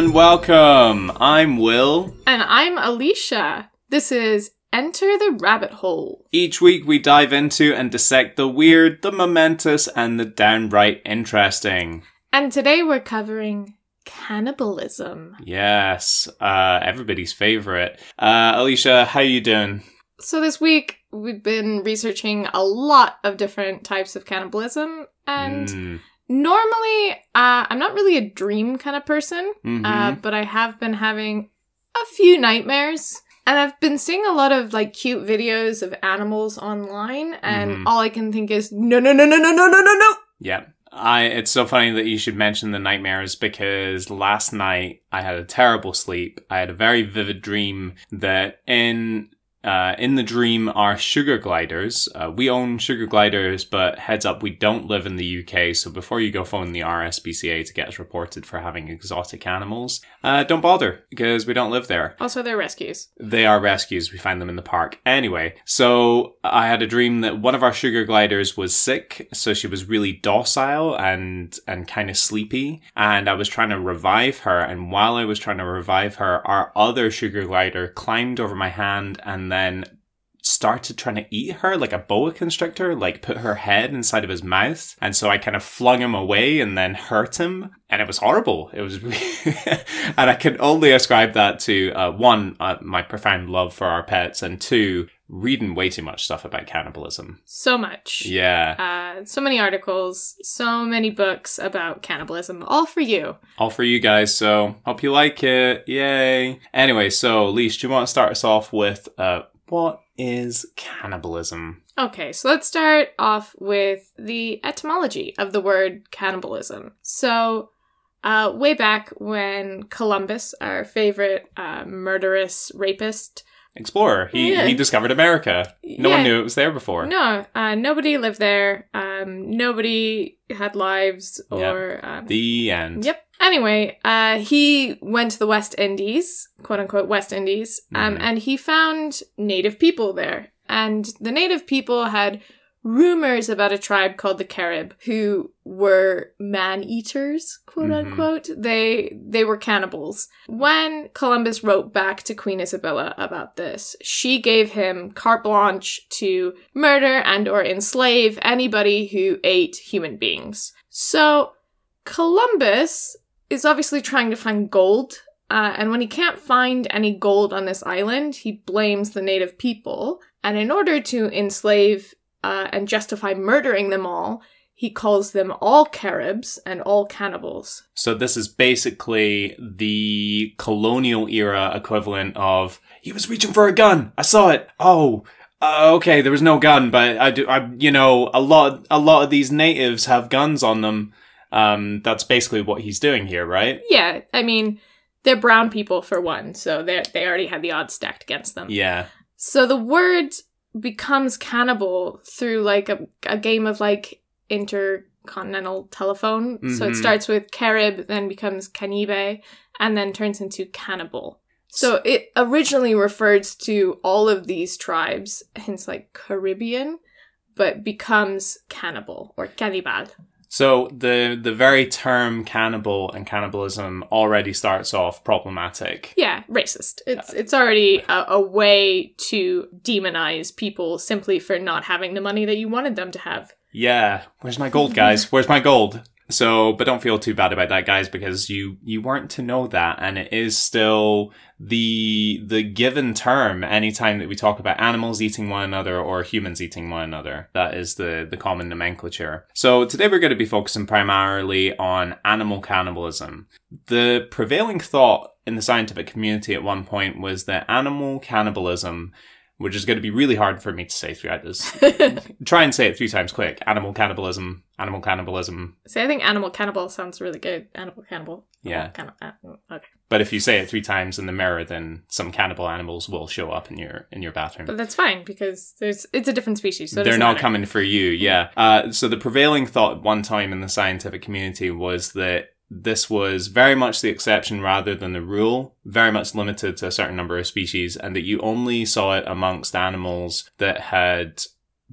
And welcome. I'm Will. And I'm Alicia. This is Enter the Rabbit Hole. Each week we dive into and dissect the weird, the momentous, and the downright interesting. And today we're covering cannibalism. Yes, uh, everybody's favorite. Uh, Alicia, how you doing? So this week we've been researching a lot of different types of cannibalism and Mm, normally uh, i'm not really a dream kind of person mhm. uh, but i have been having a few nightmares and i've been seeing a lot of like cute videos of animals online and Mhm. all i can think is no no no no no no no no no Yeah. I it's so funny that you should mention the nightmares because last night I had a terrible sleep. I had a very vivid dream that in uh, in the dream are sugar gliders. Uh, we own sugar gliders, but heads up, we don't live in the UK. So before you go phone the RSPCA to get us reported for having exotic animals, uh, don't bother because we don't live there. also they're rescues They are rescues. We find them in the park. Anyway, so I had a dream that one of our sugar gliders was sick, so she was really docile and and kind of sleepy, and I was trying to revive her. And while I was trying to revive her, our other sugar glider climbed over my hand and and then started trying to eat her like a boa constrictor, like put her head inside of his mouth. And so I kind of flung him away and then hurt him. And it was horrible. It was, and I can only ascribe that to uh, one, uh, my profound love for our pets, and two, reading way too much stuff about cannibalism. so much Yeah. uh, so many articles so many books about cannibalism all for you All for you guys, so hope you like it. Yay. Anyway, so Leash, do you want to start us off with uh, what is cannibalism? Okay, so let's start off with the etymology of the word cannibalism. So, uh, way back when Columbus, our favorite uh, murderous rapist, Explorer. He Yeah. he discovered America. No one knew it was there before. no, uh, nobody lived there. Um, nobody had lives or. Um, The end. Yep. Anyway, uh, he went to the West Indies, quote unquote West Indies, um, Mhm. and he found native people there. And the native people had rumors about a tribe called the Carib who were man eaters, quote Mhm. unquote. They they were cannibals. When Columbus wrote back to Queen Isabella about this, she gave him carte blanche to murder and or enslave anybody who ate human beings. So Columbus is obviously trying to find gold. Uh, and when he can't find any gold on this island, he blames the native people. And in order to enslave uh, and justify murdering them all, he calls them all Caribs and all cannibals. So this is basically the colonial era equivalent of he was reaching for a gun. I saw it. Oh, uh, okay. There was no gun, but I do. I you know a lot. A lot of these natives have guns on them. Um, that's basically what he's doing here, right? Yeah, I mean, they're brown people for one, so they they already had the odds stacked against them. Yeah. So the word becomes cannibal through like a, a game of like intercontinental telephone. So it Mhm. starts with Carib, then becomes Canibe, and then turns into cannibal. So it originally referred to all of these tribes, hence like Caribbean, but becomes cannibal or cannibal. So the the very term cannibal and cannibalism already starts off problematic. Yeah, racist. It's it's already a, a way to demonize people simply for not having the money that you wanted them to have. Yeah, where's my gold, guys? Where's my gold? So, but don't feel too bad about that, guys, because you you weren't to know that, and it is still the the given term anytime that we talk about animals eating one another or humans eating one another. That is the the common nomenclature. So today we're going to be focusing primarily on animal cannibalism. The prevailing thought in the scientific community at one point was that animal cannibalism which is going to be really hard for me to say throughout this. Try and say it three times quick. Animal cannibalism, animal cannibalism. See, I think animal cannibal sounds really good. Animal cannibal. Yeah. Kind of. okay. But if you say it three times in the mirror, then some cannibal animals will show up in your in your bathroom. But that's fine because there's it's a different species. So They're not matter. coming for you, yeah. Uh, so the prevailing thought at one time in the scientific community was that this was very much the exception rather than the rule, very much limited to a certain number of species, and that you only saw it amongst animals that had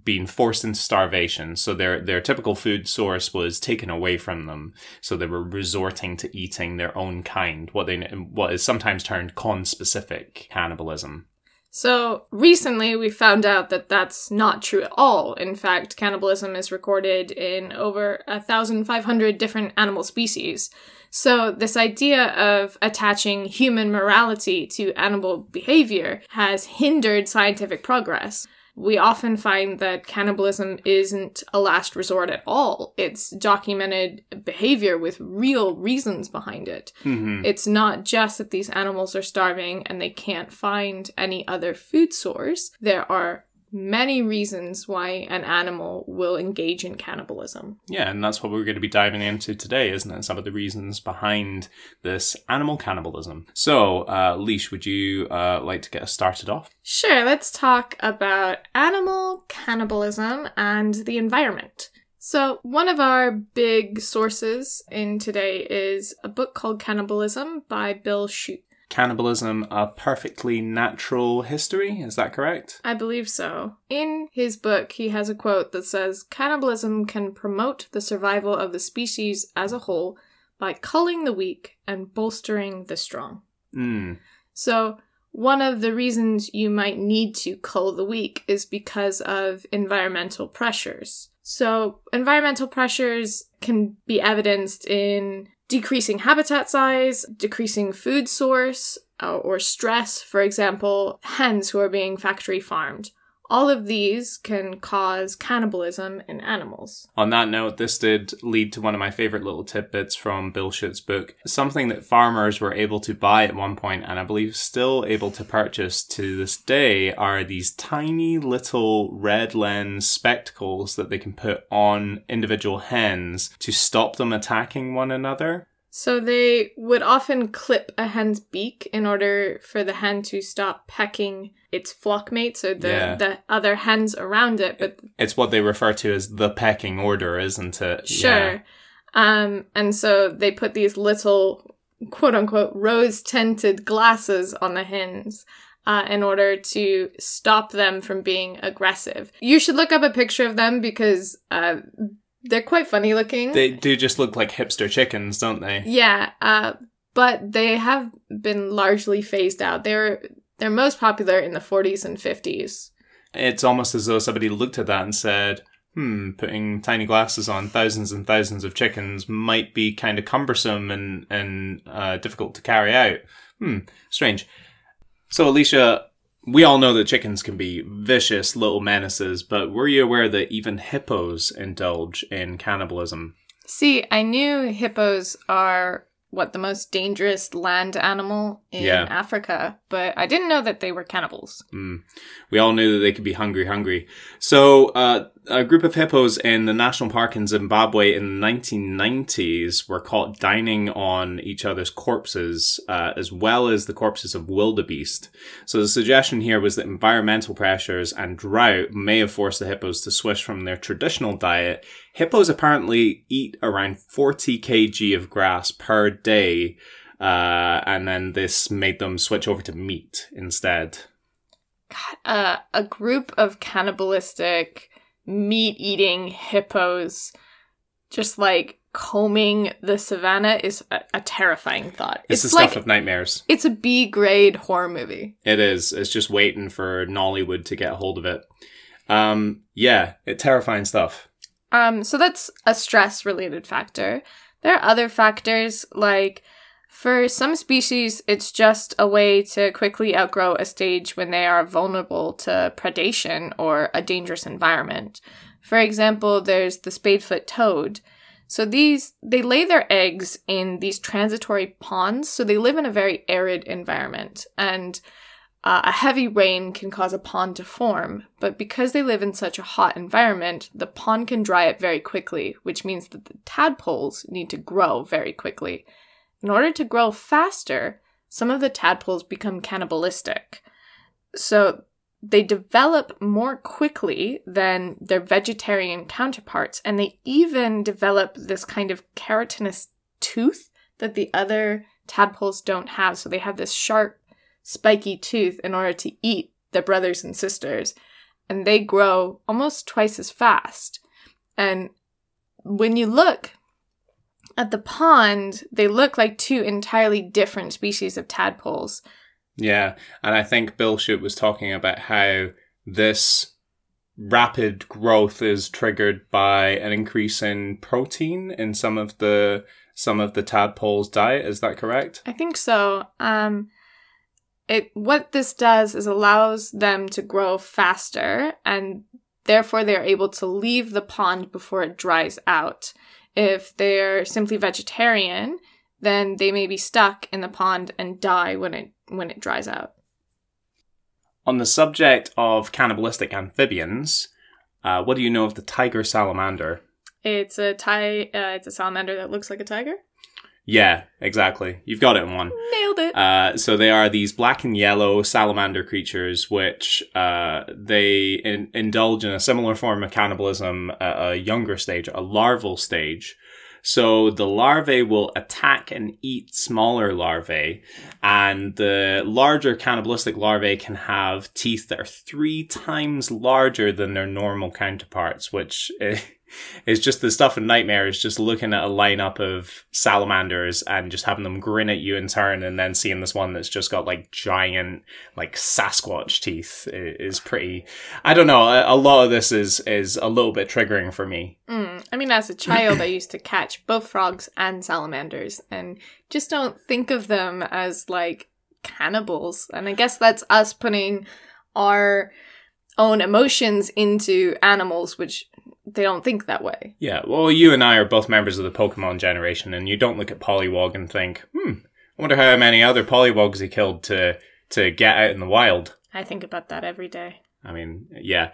been forced into starvation. So their their typical food source was taken away from them. So they were resorting to eating their own kind, what they what is sometimes termed conspecific cannibalism. So recently we found out that that's not true at all. In fact, cannibalism is recorded in over 1,500 different animal species. So this idea of attaching human morality to animal behavior has hindered scientific progress we often find that cannibalism isn't a last resort at all. It's documented behavior with real reasons behind it. Mm-hmm. It's not just that these animals are starving and they can't find any other food source. There are many reasons why an animal will engage in cannibalism. Yeah, and that's what we're going to be diving into today, isn't it? Some of the reasons behind this animal cannibalism. So, uh, Leash, would you uh, like to get us started off? Sure, let's talk about animal cannibalism and the environment. So, one of our big sources in today is a book called Cannibalism by Bill Schutt. Cannibalism, a perfectly natural history. Is that correct? I believe so. In his book, he has a quote that says Cannibalism can promote the survival of the species as a whole by culling the weak and bolstering the strong. Mm. So, one of the reasons you might need to cull the weak is because of environmental pressures. So, environmental pressures can be evidenced in decreasing habitat size, decreasing food source, uh, or stress, for example, hens who are being factory farmed. All of these can cause cannibalism in animals. On that note, this did lead to one of my favorite little tidbits from Bill Schutt's book. Something that farmers were able to buy at one point, and I believe still able to purchase to this day, are these tiny little red lens spectacles that they can put on individual hens to stop them attacking one another. So they would often clip a hen's beak in order for the hen to stop pecking its flock mates or the, Yeah. the other hens around it. But It's what they refer to as the pecking order, isn't it? sure. Um, and so they put these little quote unquote rose tinted glasses on the hens. Uh, in order to stop them from being aggressive. You should look up a picture of them because uh, they're quite funny looking. They do just look like hipster chickens, don't they? Yeah, uh, but they have been largely phased out. They're they're most popular in the 40s and 50s. It's almost as though somebody looked at that and said, hmm, putting tiny glasses on thousands and thousands of chickens might be kind of cumbersome and, and uh, difficult to carry out. Hmm, strange. So, Alicia, we all know that chickens can be vicious little menaces, but were you aware that even hippos indulge in cannibalism? See, I knew hippos are what the most dangerous land animal in Yeah. Africa, but I didn't know that they were cannibals. Mm. We all knew that they could be hungry, hungry. So, uh, a group of hippos in the national park in Zimbabwe in the 1990s were caught dining on each other's corpses, uh, as well as the corpses of wildebeest. So, the suggestion here was that environmental pressures and drought may have forced the hippos to switch from their traditional diet. Hippos apparently eat around 40 kg of grass per day. Uh, and then this made them switch over to meat instead. God, uh, a group of cannibalistic, meat eating hippos just like combing the savannah is a, a terrifying thought. It's, the like stuff of nightmares. it's a B grade horror movie. It is. It's just waiting for Nollywood to get hold of it. Um, yeah, it terrifying stuff. Um, so that's a stress related factor. There are other factors like for some species, it's just a way to quickly outgrow a stage when they are vulnerable to predation or a dangerous environment. For example, there's the spadefoot toad. So these they lay their eggs in these transitory ponds, so they live in a very arid environment and uh, a heavy rain can cause a pond to form, but because they live in such a hot environment, the pond can dry up very quickly, which means that the tadpoles need to grow very quickly. In order to grow faster, some of the tadpoles become cannibalistic. So they develop more quickly than their vegetarian counterparts, and they even develop this kind of keratinous tooth that the other tadpoles don't have. So they have this sharp, spiky tooth in order to eat their brothers and sisters. and they grow almost twice as fast. And when you look at the pond, they look like two entirely different species of tadpoles. Yeah, and I think Bill Schutt was talking about how this rapid growth is triggered by an increase in protein in some of the some of the tadpoles' diet. Is that correct? I think so. Um, it what this does is allows them to grow faster, and therefore they are able to leave the pond before it dries out. If they're simply vegetarian, then they may be stuck in the pond and die when it when it dries out. On the subject of cannibalistic amphibians, uh, what do you know of the tiger salamander? It's a ti- uh, It's a salamander that looks like a tiger. Yeah, exactly. You've got it in one. Nailed it. Uh, so they are these black and yellow salamander creatures, which uh, they in- indulge in a similar form of cannibalism at a younger stage, a larval stage. So the larvae will attack and eat smaller larvae, and the larger cannibalistic larvae can have teeth that are three times larger than their normal counterparts, which is just the stuff of nightmares. Just looking at a lineup of salamanders and just having them grin at you in turn, and then seeing this one that's just got like giant, like Sasquatch teeth is pretty. I don't know. A, lot of this is is a little bit triggering for me. Mm. I mean, as a child, I used to catch both frogs and salamanders, and just don't think of them as like cannibals. And I guess that's us putting our own emotions into animals, which they don't think that way. Yeah, well, you and I are both members of the Pokemon generation, and you don't look at Poliwag and think, hmm, I wonder how many other Poliwags he killed to to get out in the wild. I think about that every day. I mean, yeah.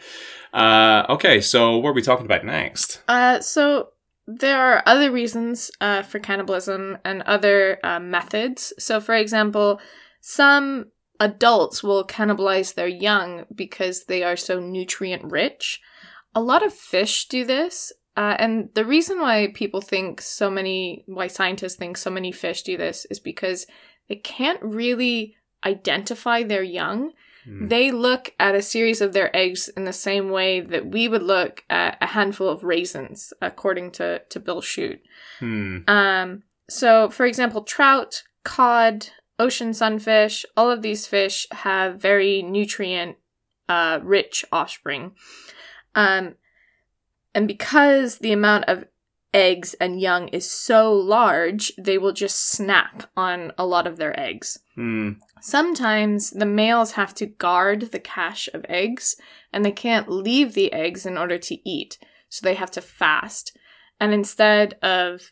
Uh, okay, so what are we talking about next? Uh, so there are other reasons uh, for cannibalism and other uh, methods. So, for example, some adults will cannibalize their young because they are so nutrient rich. A lot of fish do this. Uh, and the reason why people think so many, why scientists think so many fish do this is because they can't really identify their young. Mm. They look at a series of their eggs in the same way that we would look at a handful of raisins, according to, to Bill Schutt. Hmm. Um, so, for example, trout, cod, ocean sunfish, all of these fish have very nutrient uh, rich offspring. Um, and because the amount of eggs and young is so large, they will just snack on a lot of their eggs. Hmm. Sometimes the males have to guard the cache of eggs and they can't leave the eggs in order to eat, so they have to fast. And instead of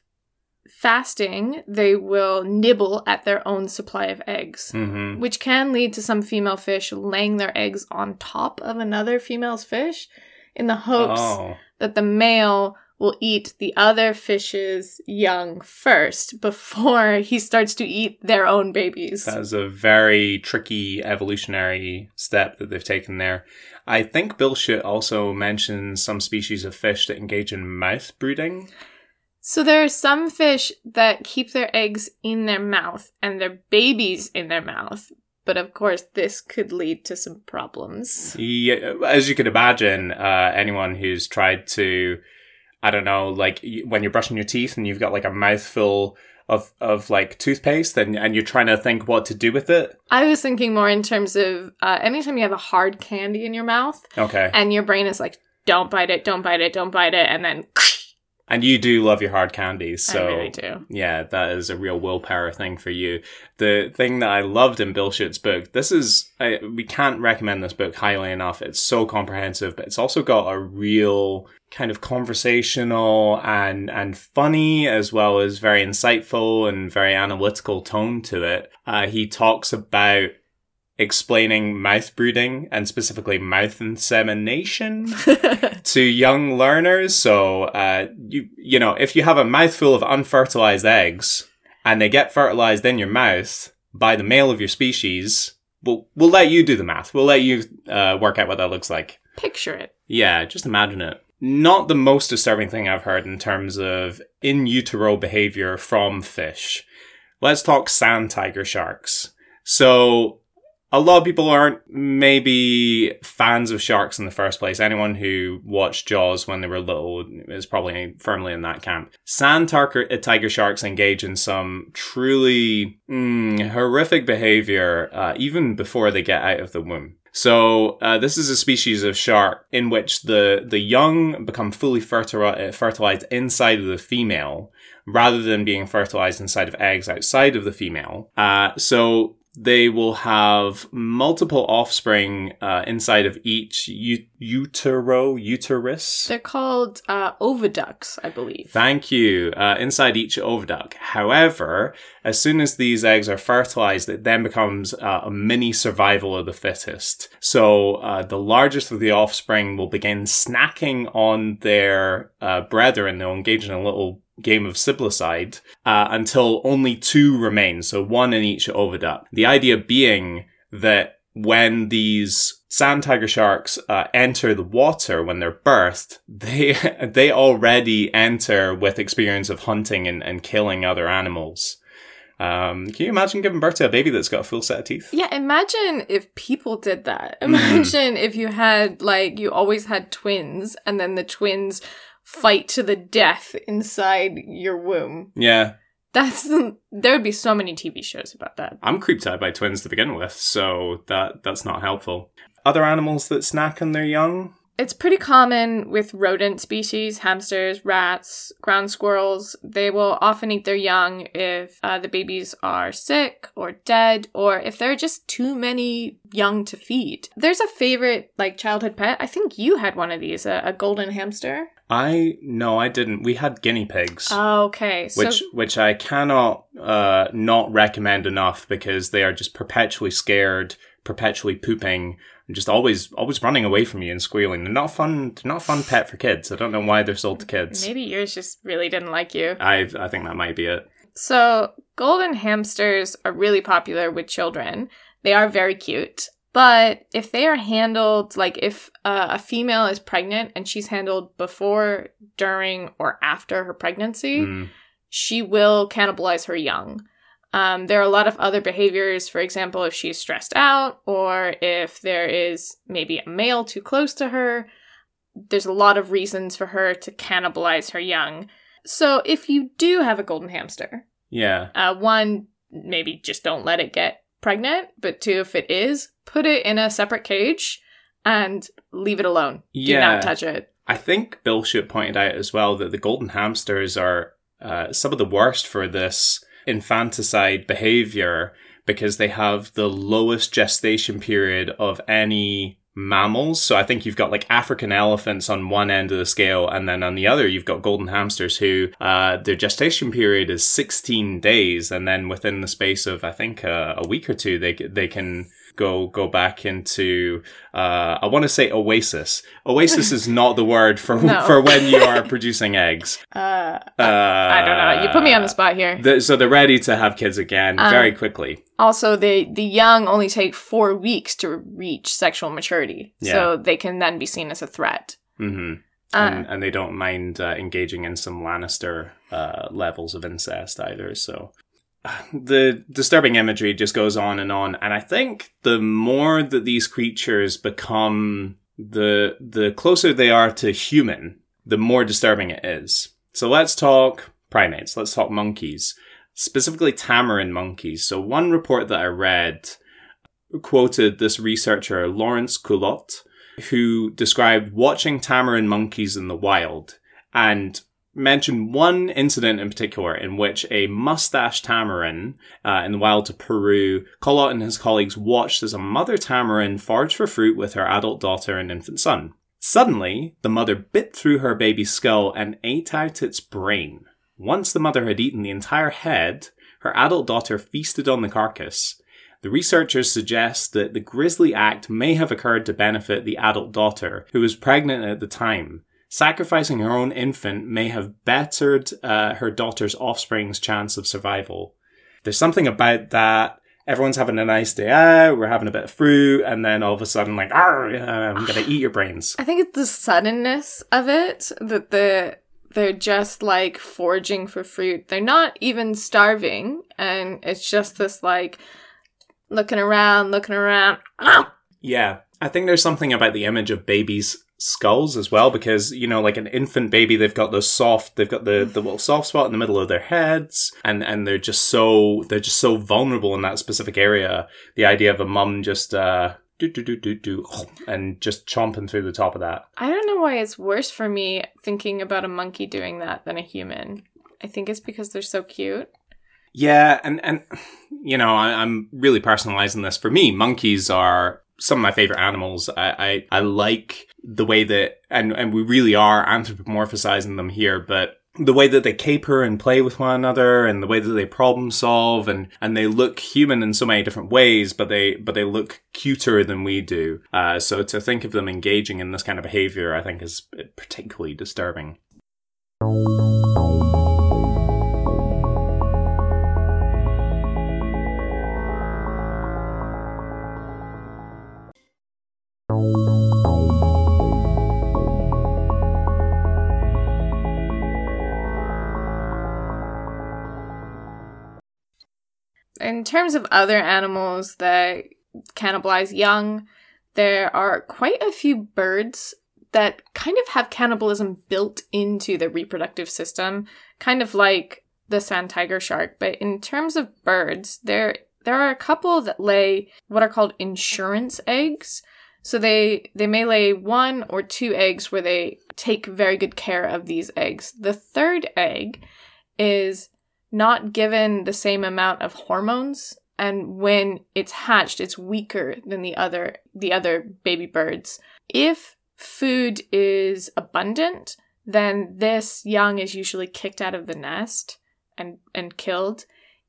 fasting, they will nibble at their own supply of eggs, mm-hmm. which can lead to some female fish laying their eggs on top of another female's fish in the hopes oh. that the male will eat the other fish's young first before he starts to eat their own babies. That is a very tricky evolutionary step that they've taken there. I think Bill Schutt also mentions some species of fish that engage in mouth brooding. So there are some fish that keep their eggs in their mouth and their babies in their mouth. But of course, this could lead to some problems. Yeah, as you can imagine, uh, anyone who's tried to I don't know, like when you're brushing your teeth and you've got like a mouthful of of like toothpaste and and you're trying to think what to do with it. I was thinking more in terms of uh, anytime you have a hard candy in your mouth. Okay. And your brain is like, don't bite it, don't bite it, don't bite it, and then. And you do love your hard candies, so I really do. Yeah, that is a real willpower thing for you. The thing that I loved in Bill Schutt's book, this is I, we can't recommend this book highly enough. It's so comprehensive, but it's also got a real kind of conversational and and funny as well as very insightful and very analytical tone to it. Uh, he talks about explaining mouth brooding and specifically mouth insemination to young learners. So, uh, you, you know, if you have a mouthful of unfertilized eggs and they get fertilized in your mouth by the male of your species, we'll, we'll let you do the math. We'll let you, uh, work out what that looks like. Picture it. Yeah, just imagine it. Not the most disturbing thing I've heard in terms of in utero behavior from fish. Let's talk sand tiger sharks. So, a lot of people aren't maybe fans of sharks in the first place. Anyone who watched Jaws when they were little is probably firmly in that camp. Sand tiger, tiger sharks engage in some truly mm, horrific behavior uh, even before they get out of the womb. So uh, this is a species of shark in which the the young become fully fertili- fertilized inside of the female, rather than being fertilized inside of eggs outside of the female. Uh, so they will have multiple offspring uh, inside of each u- utero uterus. They're called uh, oviducts, I believe. Thank you. Uh, inside each oviduct. However, as soon as these eggs are fertilized, it then becomes uh, a mini survival of the fittest. So uh, the largest of the offspring will begin snacking on their uh, brethren. They'll engage in a little game of Siblicide uh, until only two remain, so one in each oviduct. The idea being that when these sand tiger sharks uh, enter the water when they're birthed, they they already enter with experience of hunting and, and killing other animals. Um, can you imagine giving birth to a baby that's got a full set of teeth? Yeah, imagine if people did that. Imagine if you had, like, you always had twins, and then the twins fight to the death inside your womb. Yeah. That's there would be so many TV shows about that. I'm creeped out by twins to begin with, so that that's not helpful. Other animals that snack on their young? It's pretty common with rodent species, hamsters, rats, ground squirrels. They will often eat their young if uh, the babies are sick or dead, or if there are just too many young to feed. There's a favorite, like, childhood pet. I think you had one of these, a, a golden hamster. I no, I didn't. We had guinea pigs. Oh, okay. So, which which I cannot uh, not recommend enough because they are just perpetually scared, perpetually pooping, and just always always running away from you and squealing. They're not fun. They're not a fun pet for kids. I don't know why they're sold to kids. maybe yours just really didn't like you. I I think that might be it. So golden hamsters are really popular with children. They are very cute. But if they are handled, like if uh, a female is pregnant and she's handled before, during, or after her pregnancy, Mm. she will cannibalize her young. Um, there are a lot of other behaviors. For example, if she's stressed out or if there is maybe a male too close to her, there's a lot of reasons for her to cannibalize her young. So if you do have a golden hamster, Yeah. uh, one, maybe just don't let it get pregnant, but two, if it is, put it in a separate cage and leave it alone. Do not touch it. I think Bill Schutt pointed out as well that the golden hamsters are uh, some of the worst for this infanticide behavior because they have the lowest gestation period of any mammals. So I think you've got like African elephants on one end of the scale, and then on the other you've got golden hamsters who uh, their gestation period is 16 days, and then within the space of I think uh, a week or two they they can go go back into uh, I want to say oasis. Oasis is not the word for No. for when you are producing eggs. Uh, Uh, I don't know. You put me on the spot here. the- so they're ready to have kids again Um, very quickly. Also, the the young only take four weeks to reach sexual maturity, so they can then be seen as a threat. hmm Uh, and, and they don't mind uh, engaging in some Lannister uh, levels of incest either. So the disturbing imagery just goes on and on, and I think the more that these creatures become, the the closer they are to human, the more disturbing it is. So let's talk primates. Let's talk monkeys, specifically tamarin monkeys. So one report that I read quoted this researcher Laurence Culot who described watching tamarin monkeys in the wild and mentioned one incident in particular in which a mustache tamarin uh, in the wild to Peru, Culot and his colleagues watched as a mother tamarin foraged for fruit with her adult daughter and infant son. Suddenly, the mother bit through her baby's skull and ate out its brain. Once the mother had eaten the entire head, her adult daughter feasted on the carcass. The researchers suggest that the grisly act may have occurred to benefit the adult daughter, who was pregnant at the time. Sacrificing her own infant may have bettered uh, her daughter's offspring's chance of survival. There's something about that. Everyone's having a nice day out, we're having a bit of fruit, and then all of a sudden, like, I'm gonna eat your brains. I think it's the suddenness of it that the they're just like foraging for fruit. They're not even starving, and it's just this like looking around, looking around. Yeah. I think there's something about the image of babies' skulls as well, because, you know, like an infant baby, they've got those soft, they've got the, the little soft spot in the middle of their heads, and, and they're just so, they're just so vulnerable in that specific area. The idea of a mum just, uh, do, do, do, do, do, and just chomping through the top of that. I don't know why it's worse for me thinking about a monkey doing that than a human. I think it's because they're so cute. Yeah, and and you know, I, I'm really personalizing this. For me, monkeys are some of my favorite animals. I, I I like the way that, and and we really are anthropomorphizing them here, but the way that they caper and play with one another and the way that they problem solve and and they look human in so many different ways but they but they look cuter than we do. Uh, so to think of them engaging in this kind of behavior i think is particularly disturbing In terms of other animals that cannibalize young, there are quite a few birds that kind of have cannibalism built into the reproductive system, kind of like the sand tiger shark. But in terms of birds, there there are a couple that lay what are called insurance eggs. So they they may lay one or two eggs where they take very good care of these eggs. The third egg is not given the same amount of hormones and when it's hatched it's weaker than the other the other baby birds. If food is abundant, then this young is usually kicked out of the nest and and killed.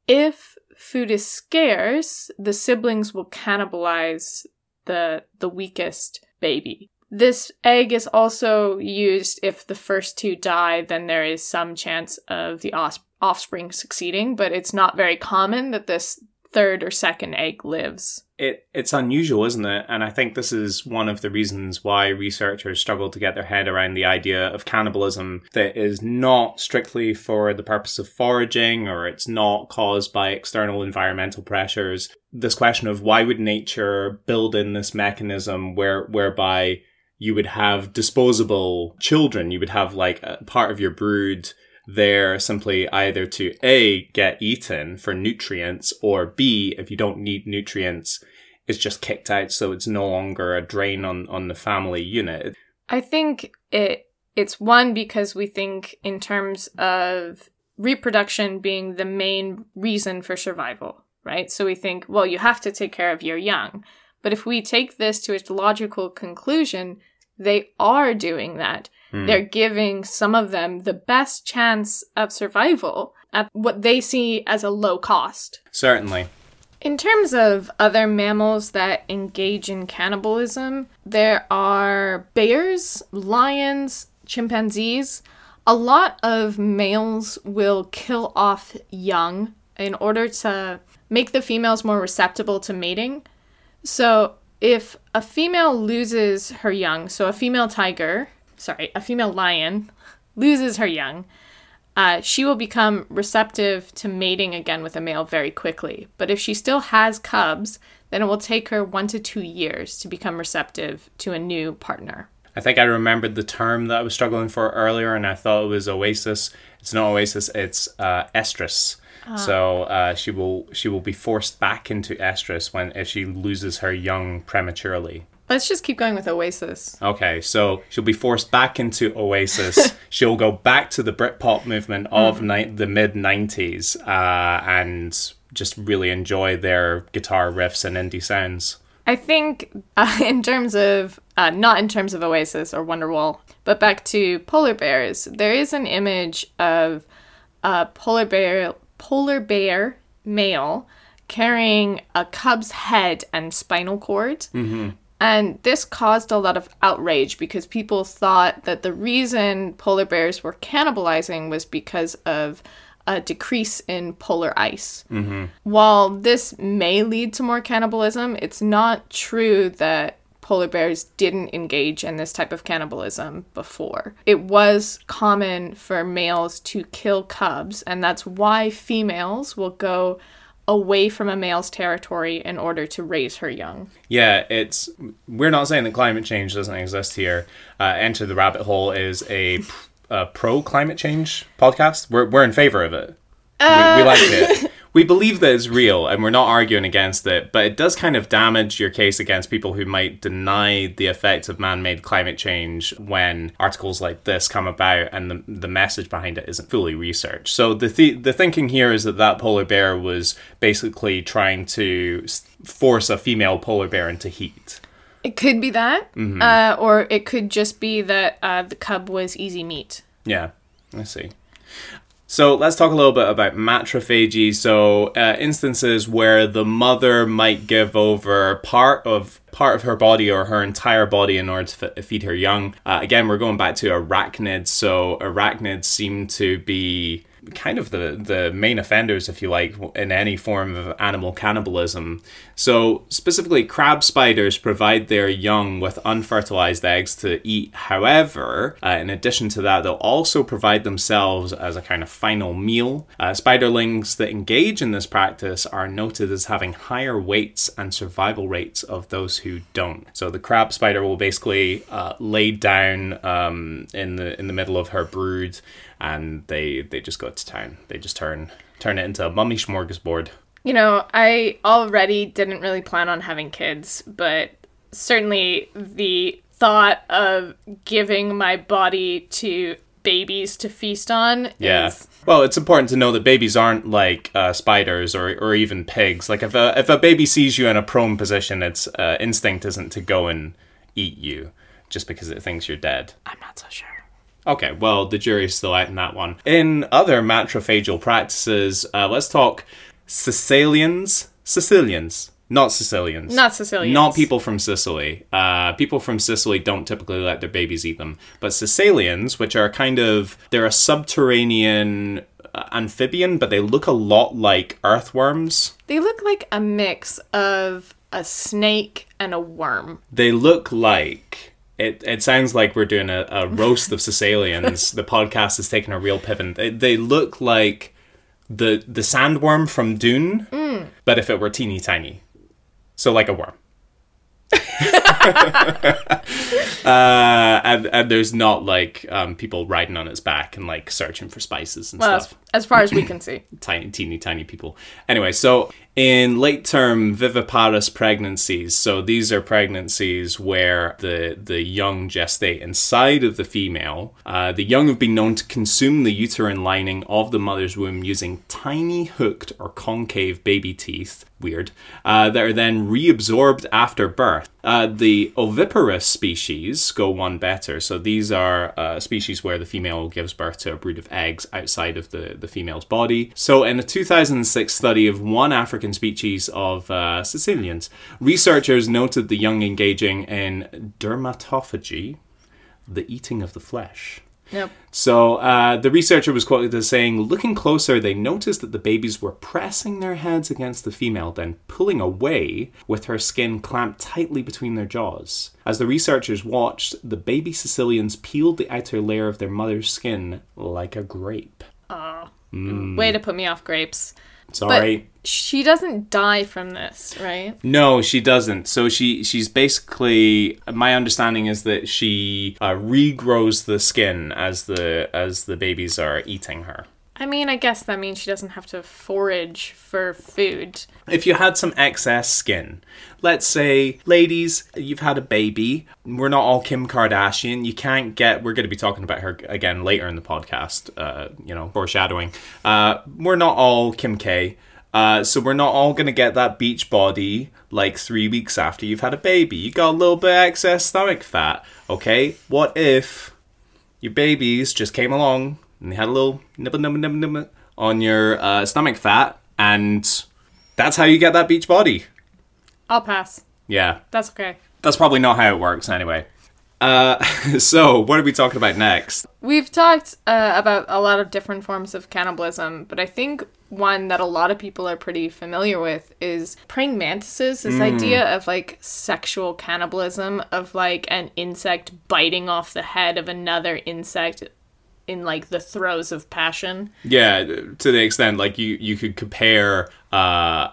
If food is scarce, the siblings will cannibalize the the weakest baby. This egg is also used if the first two die, then there is some chance of the os- offspring succeeding, but it's not very common that this third or second egg lives. It it's unusual, isn't it? And I think this is one of the reasons why researchers struggle to get their head around the idea of cannibalism that is not strictly for the purpose of foraging or it's not caused by external environmental pressures. This question of why would nature build in this mechanism where whereby you would have disposable children, you would have like a part of your brood there simply either to A, get eaten for nutrients, or B, if you don't need nutrients, it's just kicked out so it's no longer a drain on, on the family unit. I think it it's one because we think in terms of reproduction being the main reason for survival, right? So we think, well, you have to take care of your young. But if we take this to its logical conclusion, they are doing that. Mm. They're giving some of them the best chance of survival at what they see as a low cost. Certainly. In terms of other mammals that engage in cannibalism, there are bears, lions, chimpanzees. A lot of males will kill off young in order to make the females more receptible to mating. So, if a female loses her young, so a female tiger, sorry, a female lion loses her young, uh, she will become receptive to mating again with a male very quickly. But if she still has cubs, then it will take her one to two years to become receptive to a new partner. I think I remembered the term that I was struggling for earlier, and I thought it was oasis. It's not oasis; it's uh, estrus. Ah. So uh, she will she will be forced back into estrus when if she loses her young prematurely. Let's just keep going with Oasis. Okay, so she'll be forced back into Oasis. she'll go back to the Britpop movement of mm. ni- the mid '90s uh, and just really enjoy their guitar riffs and indie sounds. I think, uh, in terms of uh, not in terms of Oasis or Wonderwall, but back to polar bears, there is an image of a polar bear polar bear male carrying a cub's head and spinal cord. Mm-hmm. And this caused a lot of outrage because people thought that the reason polar bears were cannibalizing was because of a decrease in polar ice. Mm-hmm. While this may lead to more cannibalism, it's not true that polar bears didn't engage in this type of cannibalism before. It was common for males to kill cubs, and that's why females will go away from a male's territory in order to raise her young. Yeah, it's we're not saying that climate change doesn't exist here. Uh, Enter the Rabbit Hole is a, a pro climate change podcast. We're we're in favor of it. we, we like it. We believe that it's real, and we're not arguing against it. But it does kind of damage your case against people who might deny the effects of man-made climate change when articles like this come about and the, the message behind it isn't fully researched. So the th- the thinking here is that that polar bear was basically trying to force a female polar bear into heat. It could be that, Mm-hmm. uh, or it could just be that uh, the cub was easy meat. Yeah, I see. So let's talk a little bit about matrophagy. So uh, instances where the mother might give over part of part of her body or her entire body in order to f- feed her young. Uh, again, we're going back to arachnids. So arachnids seem to be kind of the the main offenders, if you like, in any form of animal cannibalism. So specifically, crab spiders provide their young with unfertilized eggs to eat. However, uh, in addition to that, they'll also provide themselves as a kind of final meal. Uh, spiderlings that engage in this practice are noted as having higher weights and survival rates of those who don't. So the crab spider will basically uh, lay down um, in the in the middle of her brood, and they they just go to town. They just turn turn it into a mummy smorgasbord. You know, I already didn't really plan on having kids, but certainly the thought of giving my body to babies to feast on Yeah. is Well, it's important to know that babies aren't like uh, spiders or, or even pigs. Like if a if a baby sees you in a prone position, its uh, instinct isn't to go and eat you just because it thinks you're dead. I'm not so sure. Okay, well, the jury's still out in that one. In other matrophagal practices, uh, let's talk caecilians. Caecilians, not Sicilians. Not Sicilians. Not people from Sicily. Uh, people from Sicily don't typically let their babies eat them. But caecilians, which are kind of, they're a subterranean uh, amphibian, but they look a lot like earthworms. They look like a mix of a snake and a worm. They look like. It, it sounds like we're doing a, a roast of caecilians. the podcast is taking a real pivot. They, they look like the the sandworm from Dune, but if it were teeny tiny. So like a worm. uh, and, and there's not like um, people riding on its back and like searching for spices and Well, as, stuff as far as we can see. tiny, teeny, tiny people. Anyway, so in late term viviparous pregnancies, so these are pregnancies where the the young gestate inside of the female. Uh, the young have been known to consume the uterine lining of the mother's womb using tiny hooked or concave baby teeth. Weird. Uh, that are then reabsorbed after birth. Uh, the oviparous species go one better. So these are uh, species where the female gives birth to a brood of eggs outside of the, the female's body. So in a 2006 study of one African species of uh, caecilians, researchers noted the young engaging in dermatophagy, the eating of the flesh. Yep. So uh, the researcher was quoted as saying, looking closer, they noticed that the babies were pressing their heads against the female, then pulling away with her skin clamped tightly between their jaws. As the researchers watched, the baby caecilians peeled the outer layer of their mother's skin like a grape. Way to put me off grapes. Sorry. But she doesn't die from this, right? No, she doesn't. So she she's basically my understanding is that she uh, regrows the skin as the as the babies are eating her. I mean, I guess that means she doesn't have to forage for food. If you had some excess skin, let's say, ladies, you've had a baby. We're not all Kim Kardashian. You can't get. We're going to be talking about her again later in the podcast. Uh, you know, foreshadowing. Uh, we're not all Kim K. Uh, so we're not all going to get that beach body like three weeks after you've had a baby. You got a little bit of excess stomach fat. Okay, what if your babies just came along and they had a little nibble nibble nibble nibble on your uh, stomach fat, and that's how you get that beach body. I'll pass. Yeah, That's okay. that's probably not how it works anyway. Uh, so what are we talking about next? We've talked uh, about a lot of different forms of cannibalism, but I think one that a lot of people are pretty familiar with is praying mantises. This idea of like sexual cannibalism, of like an insect biting off the head of another insect in like the throes of passion. Yeah, to the extent like you you could compare uh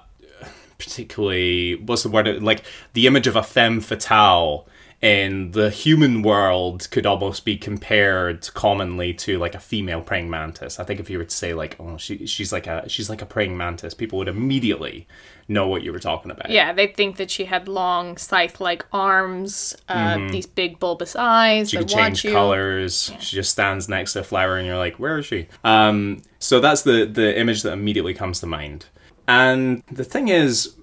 particularly what's the word like the image of a femme fatale in the human world could almost be compared commonly to like a female praying mantis. I think if you were to say like, oh, she she's like a she's like a praying mantis, people would immediately know what you were talking about. Yeah, they think that she had long scythe-like arms, uh, these big bulbous eyes Mm-hmm. She could change colors. She just stands next to a flower, and you're like, "Where is she?" Um, so that's the the image that immediately comes to mind. And the thing is,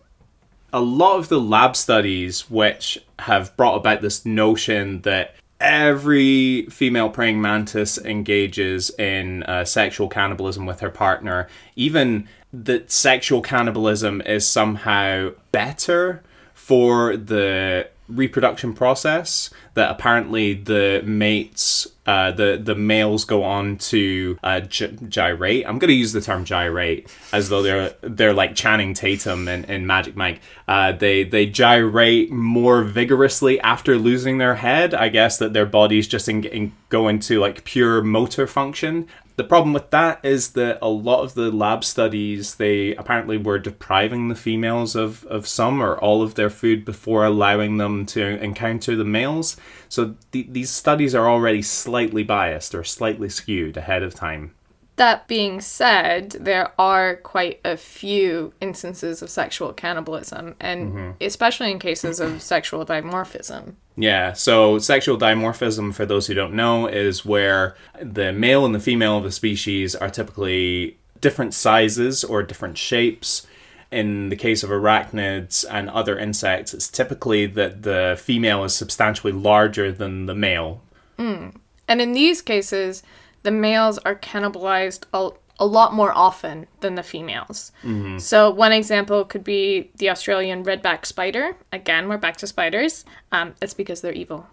a lot of the lab studies which have brought about this notion that every female praying mantis engages in uh, sexual cannibalism with her partner, even that sexual cannibalism is somehow better for the reproduction process that apparently the mates uh, the the males go on to uh, gy- gyrate. I'm to use the term gyrate as though they're they're like Channing Tatum and, in Magic Mike. Uh, they they gyrate more vigorously after losing their head. I guess that their bodies just in, in, go into like pure motor function. The problem with that is that a lot of the lab studies they apparently were depriving the females of, of some or all of their food before allowing them to encounter the males. So th- these studies are already slightly biased or slightly skewed ahead of time. That being said, there are quite a few instances of sexual cannibalism, and Mm-hmm. especially in cases of sexual dimorphism. Yeah, so sexual dimorphism, for those who don't know, is where the male and the female of the species are typically different sizes or different shapes. In the case of arachnids and other insects, it's typically that the female is substantially larger than the male. And in these cases, the males are cannibalized a, a lot more often than the females. So, one example could be the Australian redback spider. Again, we're back to spiders. Um, it's because they're evil.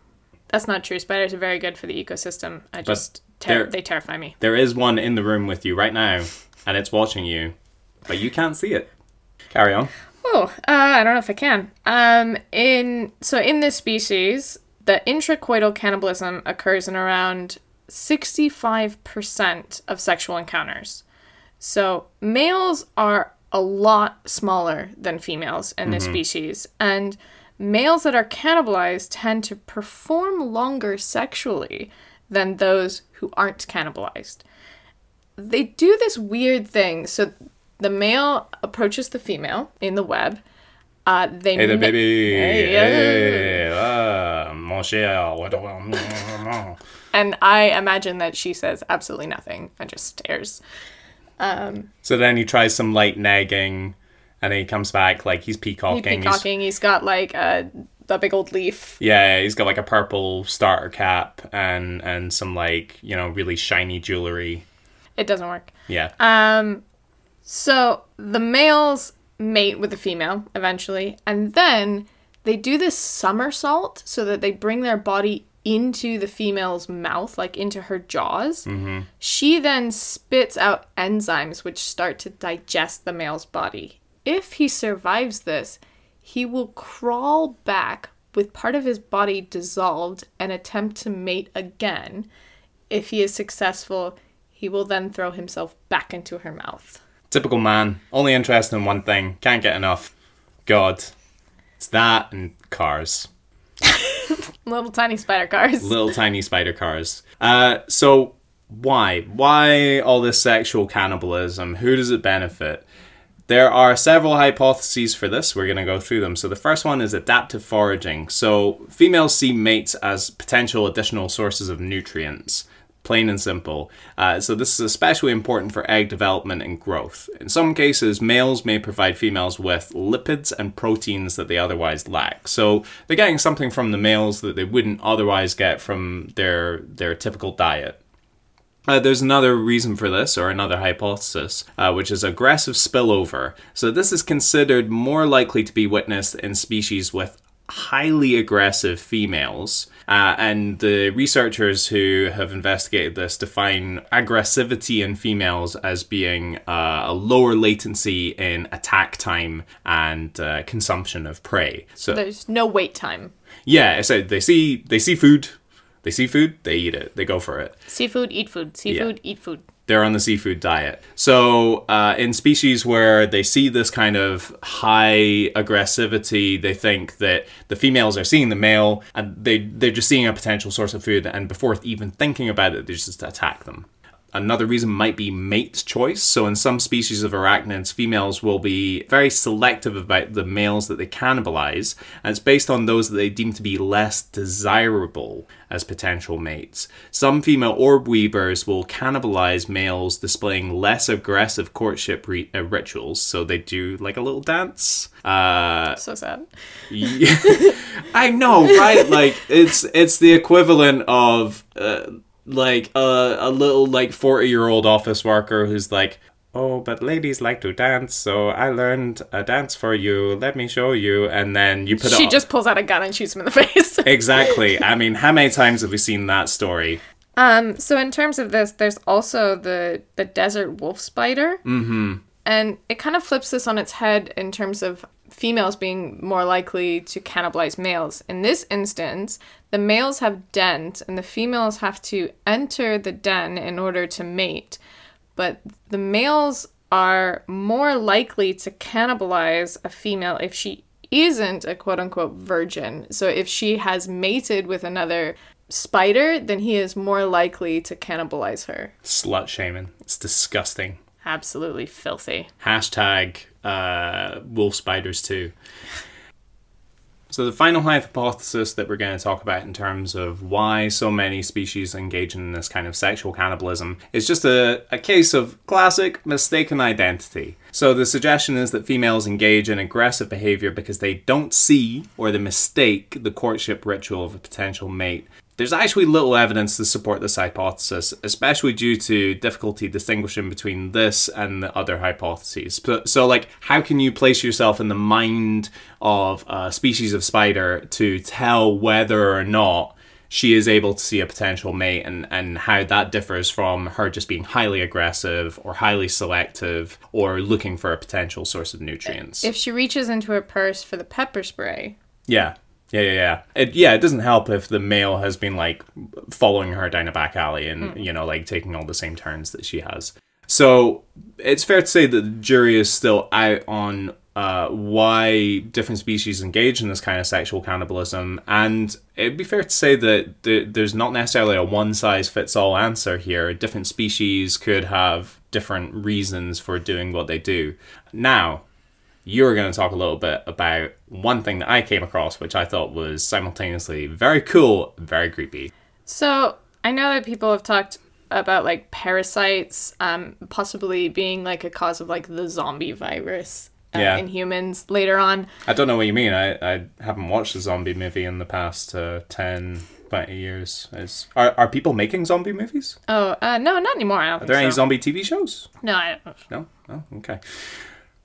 That's not true. Spiders are very good for the ecosystem. I just ter- they're- they terrify me. There is one in the room with you right now, and it's watching you, but you can't see it. Carry on. Oh, uh, I don't know if I can. Um, in so in this species, the intracoital cannibalism occurs in around sixty-five percent of sexual encounters. So males are a lot smaller than females in this mm-hmm. species, and males that are cannibalized tend to perform longer sexually than those who aren't cannibalized they do this weird thing. So the male approaches the female in the web. Uh, they Hey there, ma- baby. Hey, yeah. Hey, ah, mon cher. And I imagine that she says absolutely nothing and just stares. So then he tries some light nagging, and then he comes back like he's He's peacocking. He's- peacocking. He's got like a, a big old leaf. yeah, he's got like a purple starter cap and and some like you know really shiny jewelry. It doesn't work. Yeah. Um, so the males mate with the female eventually, and then they do this somersault so that they bring their body into the female's mouth, like into her jaws. Mm-hmm. She then spits out enzymes which start to digest the male's body. If he survives this, he will crawl back with part of his body dissolved and attempt to mate again. If he is successful, he will then throw himself back into her mouth. Typical man. Only interested in one thing. Can't get enough. God. It's that and cars. Little tiny spider cars. little tiny spider cars. Uh, so why? Why all this sexual cannibalism? Who does it benefit? There are several hypotheses for this. We're going to go through them. So the first one is adaptive foraging. So females see mates as potential additional sources of nutrients. Plain and simple. Uh, so, this is especially important for egg development and growth. In some cases, males may provide females with lipids and proteins that they otherwise lack. So, they're getting something from the males that they wouldn't otherwise get from their, their typical diet. Uh, there's another reason for this, or another hypothesis, uh, which is aggressive spillover. So, this is considered more likely to be witnessed in species with highly aggressive females. Uh, and the researchers who have investigated this define aggressivity in females as being uh, a lower latency in attack time and uh, consumption of prey. So, There's no wait time. yeah, so they see they see food, They see food, they eat it, they go for it. Seafood, eat food. Seafood, eat food. They're on the seafood diet. So, uh, in species where they see this kind of high aggressivity, they think that the females are seeing the male and they, they're just seeing a potential source of food, and before even thinking about it, they just attack them. Another reason might be mate choice. So, in some species of arachnids, females will be very selective about the males that they cannibalize, and it's based on those that they deem to be less desirable as potential mates. Some female orb weavers will cannibalize males displaying less aggressive courtship re- uh, rituals. So, they do like a little dance. Uh, So sad. yeah. I know, right? Like it's it's the equivalent of uh, like a a little like forty year old office worker who's like, oh, but ladies like to dance, so I learned a dance for you. Let me show you, and then you put up She just pulls out a gun and shoots him in the face. exactly. I mean, how many times have we seen that story? Um, so in terms of this, there's also the the desert wolf spider. Mm-hmm. And it kind of flips this on its head in terms of females being more likely to cannibalize males. In this instance, the males have dens and the females have to enter the den in order to mate. But the males are more likely to cannibalize a female if she isn't a quote unquote virgin. So if she has mated with another spider, then he is more likely to cannibalize her. Slut shaming. It's disgusting. Absolutely filthy. Hashtag uh, wolf spiders too. So the final hypothesis that we're going to talk about in terms of why so many species engage in this kind of sexual cannibalism is just a, a case of classic mistaken identity. So the suggestion is that females engage in aggressive behavior because they don't see or they mistake the courtship ritual of a potential mate there's actually little evidence to support this hypothesis, especially due to difficulty distinguishing between this and the other hypotheses. So, so, like, how can you place yourself in the mind of a species of spider to tell whether or not she is able to see a potential mate and, and how that differs from her just being highly aggressive or highly selective or looking for a potential source of nutrients? If she reaches into her purse for the pepper spray, Yeah. Yeah, yeah, yeah. It, yeah, it doesn't help if the male has been like following her down a back alley and, you know, like taking all the same turns that she has. So it's fair to say that the jury is still out on uh, why different species engage in this kind of sexual cannibalism. And it'd be fair to say that th- there's not necessarily a one size fits all answer here. Different species could have different reasons for doing what they do. Now, you're going to talk a little bit about one thing that I came across, which I thought was simultaneously very cool, very creepy. So I know that people have talked about like parasites, um, possibly being like a cause of like the zombie virus uh, Yeah. in humans later on. I don't know what you mean. I, I haven't watched a zombie movie in the past uh, 10, 20 years. Is, are, are people making zombie movies? Oh, uh, no, not anymore. I don't Are think there any zombie TV shows? no, I don't. No? Oh, okay.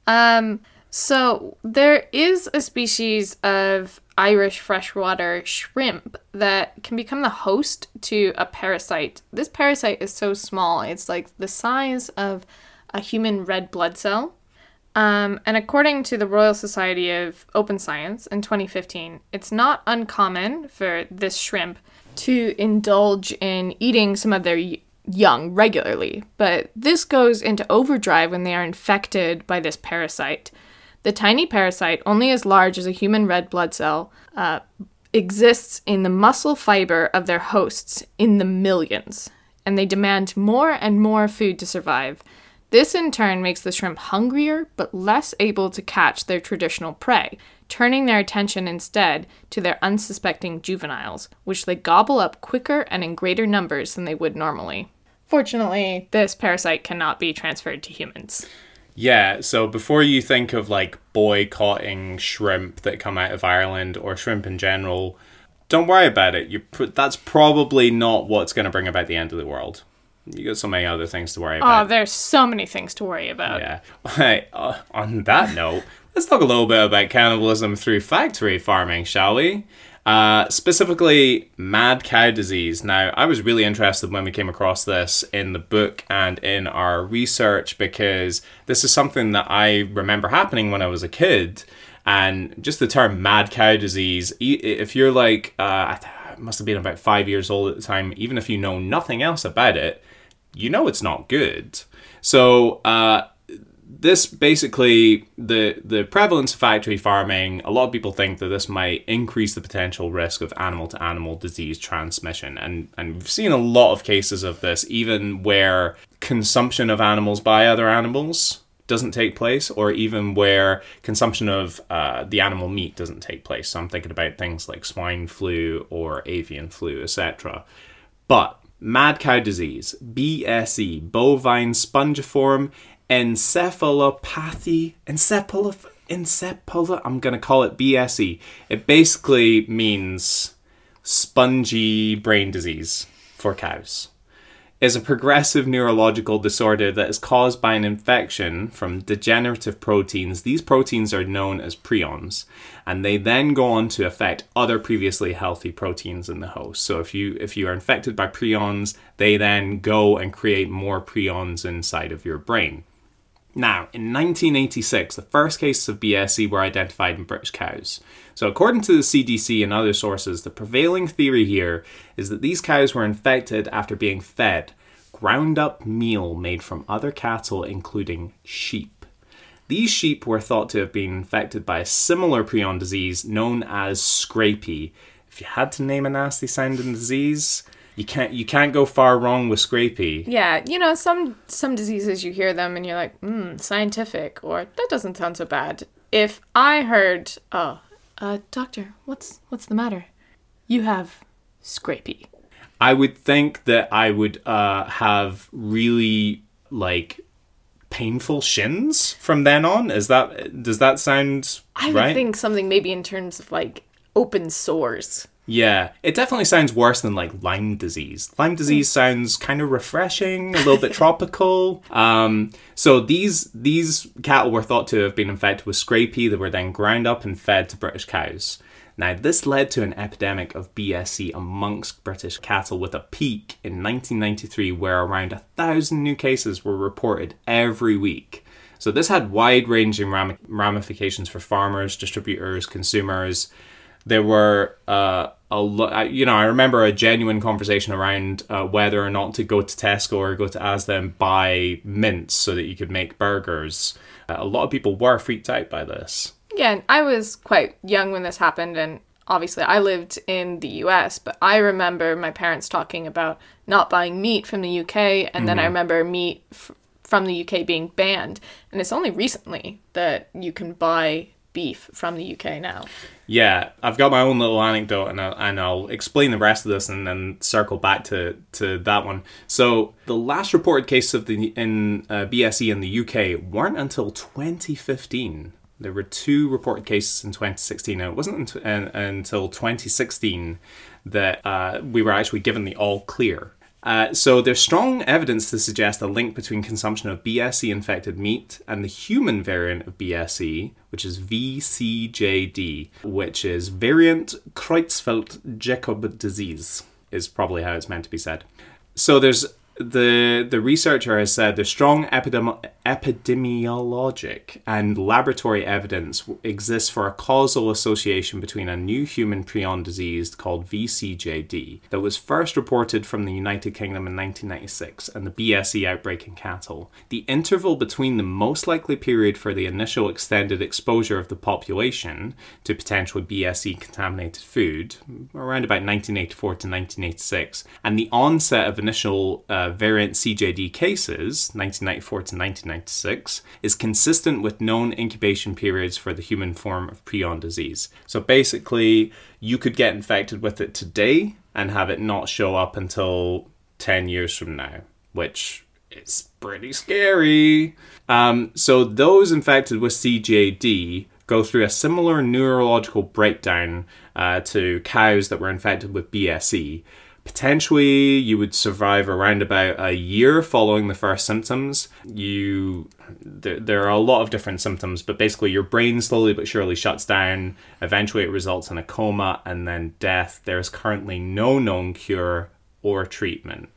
Um, so there is a species of Irish freshwater shrimp that can become the host to a parasite. This parasite is so small, it's like the size of a human red blood cell. Um, and according to the Royal Society of Open Science in 2015, it's not uncommon for this shrimp to indulge in eating some of their young regularly, but this goes into overdrive when they are infected by this parasite. The tiny parasite, only as large as a human red blood cell, uh, exists in the muscle fiber of their hosts in the millions, and they demand more and more food to survive. This in turn makes the shrimp hungrier but less able to catch their traditional prey, turning their attention instead to their unsuspecting juveniles, which they gobble up quicker and in greater numbers than they would normally. Fortunately, this parasite cannot be transferred to humans. Yeah, so before you think of like boycotting shrimp that come out of Ireland or shrimp in general, don't worry about it. You pr- that's probably not what's going to bring about the end of the world. You got so many other things to worry about. Oh, there's so many things to worry about. Yeah. Hey, uh, on that note, let's talk a little bit about cannibalism through factory farming, shall we? Uh, specifically, mad cow disease. Now, I was really interested when we came across this in the book and in our research because this is something that I remember happening when I was a kid. And just the term mad cow disease, if you're like, uh, it must have been about five years old at the time, even if you know nothing else about it, you know it's not good. So, uh, this basically the the prevalence of factory farming a lot of people think that this might increase the potential risk of animal to animal disease transmission. And and we've seen a lot of cases of this even where consumption of animals by other animals doesn't take place or even where consumption of uh, the animal meat doesn't take place. So i'm thinking about things like swine flu or avian flu etc but mad cow disease bse bovine spongiform encephalopathy, encephalop, encephalo, I'm going to call it BSE. It basically means spongy brain disease for cows. Is a progressive neurological disorder that is caused by an infection from degenerative proteins. These proteins are known as prions, and they then go on to affect other previously healthy proteins in the host. So if you if you are infected by prions, they then go and create more prions inside of your brain. Now, in 1986, the first cases of BSE were identified in British cows. So, according to the CDC and other sources, the prevailing theory here is that these cows were infected after being fed ground up meal made from other cattle, including sheep. These sheep were thought to have been infected by a similar prion disease known as scrapie. If you had to name a nasty sounding disease, you can't you can't go far wrong with scrapie. Yeah, you know, some some diseases you hear them and you're like, hmm, scientific, or that doesn't sound so bad. If I heard, oh, uh, doctor, what's what's the matter? You have scrapie. I would think that I would uh, have really like painful shins from then on. Is that does that sound I would right? think something maybe in terms of like open sores. Yeah, it definitely sounds worse than like Lyme disease. Lyme disease sounds kind of refreshing, a little bit tropical. Um, so these these cattle were thought to have been infected with scrapie that were then ground up and fed to British cows. Now, this led to an epidemic of BSE amongst British cattle with a peak in 1993 where around a thousand new cases were reported every week. So, this had wide ranging ramifications for farmers, distributors, consumers. There were uh, a lot, you know, I remember a genuine conversation around uh, whether or not to go to Tesco or go to Asda and buy mince so that you could make burgers. Uh, a lot of people were freaked out by this. Yeah, and I was quite young when this happened, and obviously I lived in the US, but I remember my parents talking about not buying meat from the UK, and mm-hmm. then I remember meat f- from the UK being banned. And it's only recently that you can buy beef from the UK now. Yeah, I've got my own little anecdote, and I'll, and I'll explain the rest of this, and then circle back to, to that one. So the last reported cases of the in uh, BSE in the UK weren't until 2015. There were two reported cases in 2016, and it wasn't until 2016 that uh, we were actually given the all clear uh, so there's strong evidence to suggest a link between consumption of BSE infected meat and the human variant of BSE, which is VCJD, which is variant Creutzfeldt-Jakob disease, is probably how it's meant to be said. So there's the the researcher has said there's strong epidemi- epidemiologic and laboratory evidence exists for a causal association between a new human prion disease called VCJD that was first reported from the United Kingdom in 1996 and the BSE outbreak in cattle. The interval between the most likely period for the initial extended exposure of the population to potential BSE contaminated food, around about 1984 to 1986, and the onset of initial uh, variant CJD cases, 1994 to 1996, is consistent with known incubation periods for the human form of prion disease. So basically, you could get infected with it today and have it not show up until 10 years from now, which is pretty scary. Um, so those infected with CJD go through a similar neurological breakdown uh, to cows that were infected with BSE potentially you would survive around about a year following the first symptoms. You there, there are a lot of different symptoms but basically your brain slowly but surely shuts down. Eventually it results in a coma and then death. There is currently no known cure or treatment.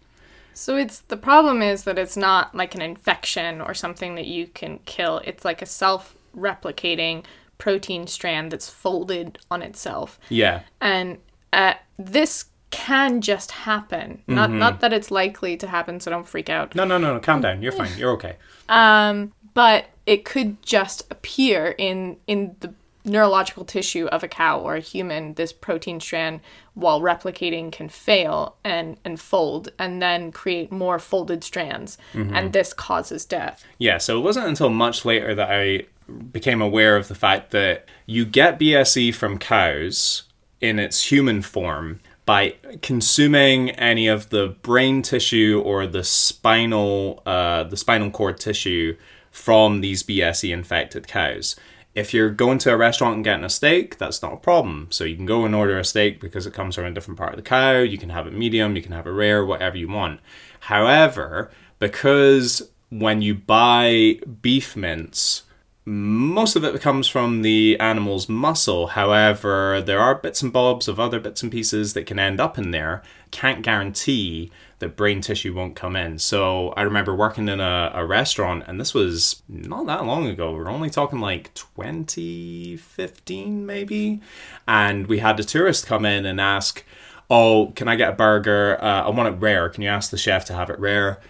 So it's the problem is that it's not like an infection or something that you can kill. It's like a self-replicating protein strand that's folded on itself. Yeah. And uh, this can just happen. Not not that it's likely to happen, so don't freak out. No, no, no, no. Calm down. You're fine. You're okay. Um, but it could just appear in in the neurological tissue of a cow or a human. This protein strand, while replicating, can fail and and fold, and then create more folded strands, and this causes death. Yeah, so it wasn't until much later that I became aware of the fact that you get BSE from cows in its human form by consuming any of the brain tissue or the spinal uh, the spinal cord tissue from these BSE infected cows. If you're going to a restaurant and getting a steak, that's not a problem. So you can go and order a steak because it comes from a different part of the cow. You can have it medium, you can have it rare, whatever you want. However, because when you buy beef mince, most of it comes from the animal's muscle. However, there are bits and bobs of other bits and pieces that can end up in there. Can't guarantee that brain tissue won't come in. So I remember working in a, a restaurant, and this was not that long ago. We're only talking like 2015, maybe. And we had a tourist come in and ask, Oh, can I get a burger? Uh, I want it rare. Can you ask the chef to have it rare?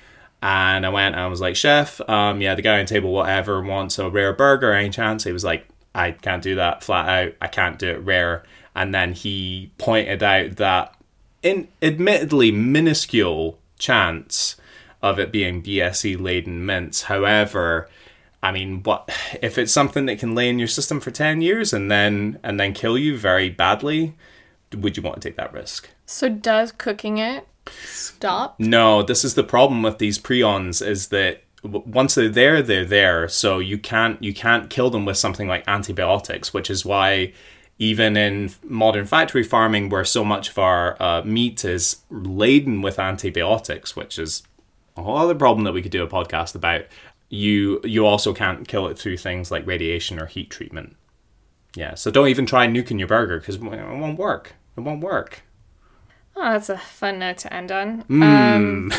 And I went and I was like, Chef, um, yeah, the guy on table, whatever, wants a rare burger, any chance? He was like, I can't do that flat out. I can't do it rare. And then he pointed out that, in admittedly minuscule chance of it being BSE laden mince. However, I mean, what if it's something that can lay in your system for ten years and then and then kill you very badly? Would you want to take that risk? So does cooking it stop? No, this is the problem with these prions is that once they're there, they're there. So you can't you can't kill them with something like antibiotics, which is why even in modern factory farming, where so much of our uh, meat is laden with antibiotics, which is a whole other problem that we could do a podcast about, you you also can't kill it through things like radiation or heat treatment. Yeah, so don't even try nuking your burger because it won't work. It won't work. Oh, that's a fun note to end on. Um,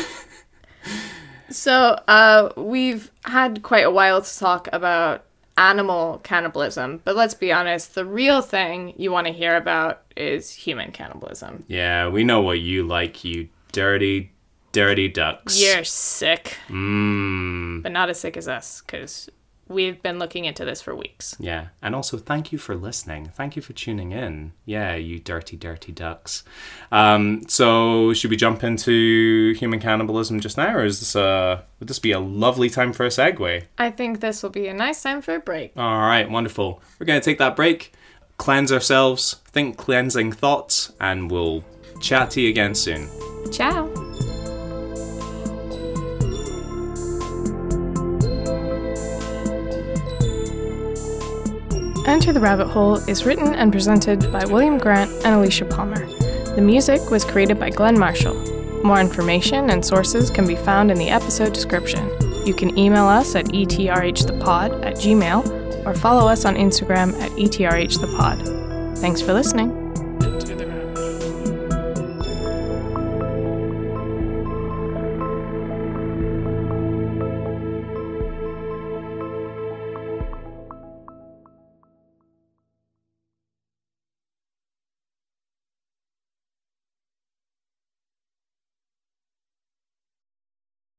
so, uh, we've had quite a while to talk about animal cannibalism, but let's be honest, the real thing you want to hear about is human cannibalism. Yeah, we know what you like, you dirty, dirty ducks. You're sick, Mmm. but not as sick as us, because we've been looking into this for weeks. Yeah, and also thank you for listening. Thank you for tuning in. Yeah, you dirty, dirty ducks. Um, so should we jump into human cannibalism just now, or is this uh would this be a lovely time for a segue? I think this will be a nice time for a break. All right, wonderful. We're gonna take that break, cleanse ourselves, think cleansing thoughts, and we'll chat to you again soon. Ciao. Enter the Rabbit Hole is written and presented by William Grant and Alicia Palmer. The music was created by Glenn Marshall. More information and sources can be found in the episode description. You can email us at etrhthepod at gmail or follow us on Instagram at etrhthepod. Thanks for listening.